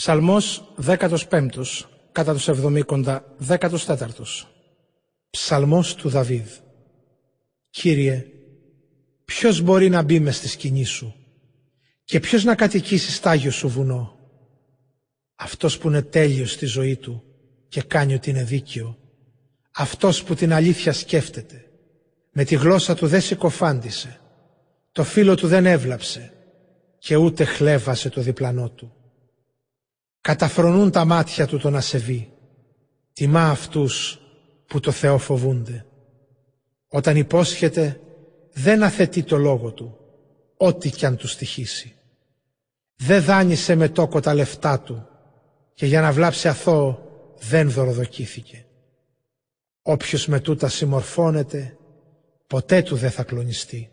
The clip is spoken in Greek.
Ψαλμός 15, κατά τους εβδομήκοντα 14. Ψαλμός του Δαβίδ. Κύριε, ποιος μπορεί να μπει μες στη σκηνή σου και ποιος να κατοικήσει στάγιο σου βουνό; Αυτός που είναι τέλειος στη ζωή του και κάνει ότι είναι δίκαιο. Αυτός που την αλήθεια σκέφτεται. Με τη γλώσσα του δεν συκοφάντησε. Το φίλο του δεν έβλαψε και ούτε χλέβασε το διπλανό του. Καταφρονούν τα μάτια του τον ασεβή. Τιμά αυτούς που το Θεό φοβούνται. Όταν υπόσχεται δεν αθετεί το λόγο του, ό,τι κι αν τους στοιχήσει. Δεν δάνεισε με τόκο τα λεφτά του και για να βλάψει αθώο δεν δωροδοκήθηκε. Όποιος με τούτα συμμορφώνεται, ποτέ του δεν θα κλονιστεί.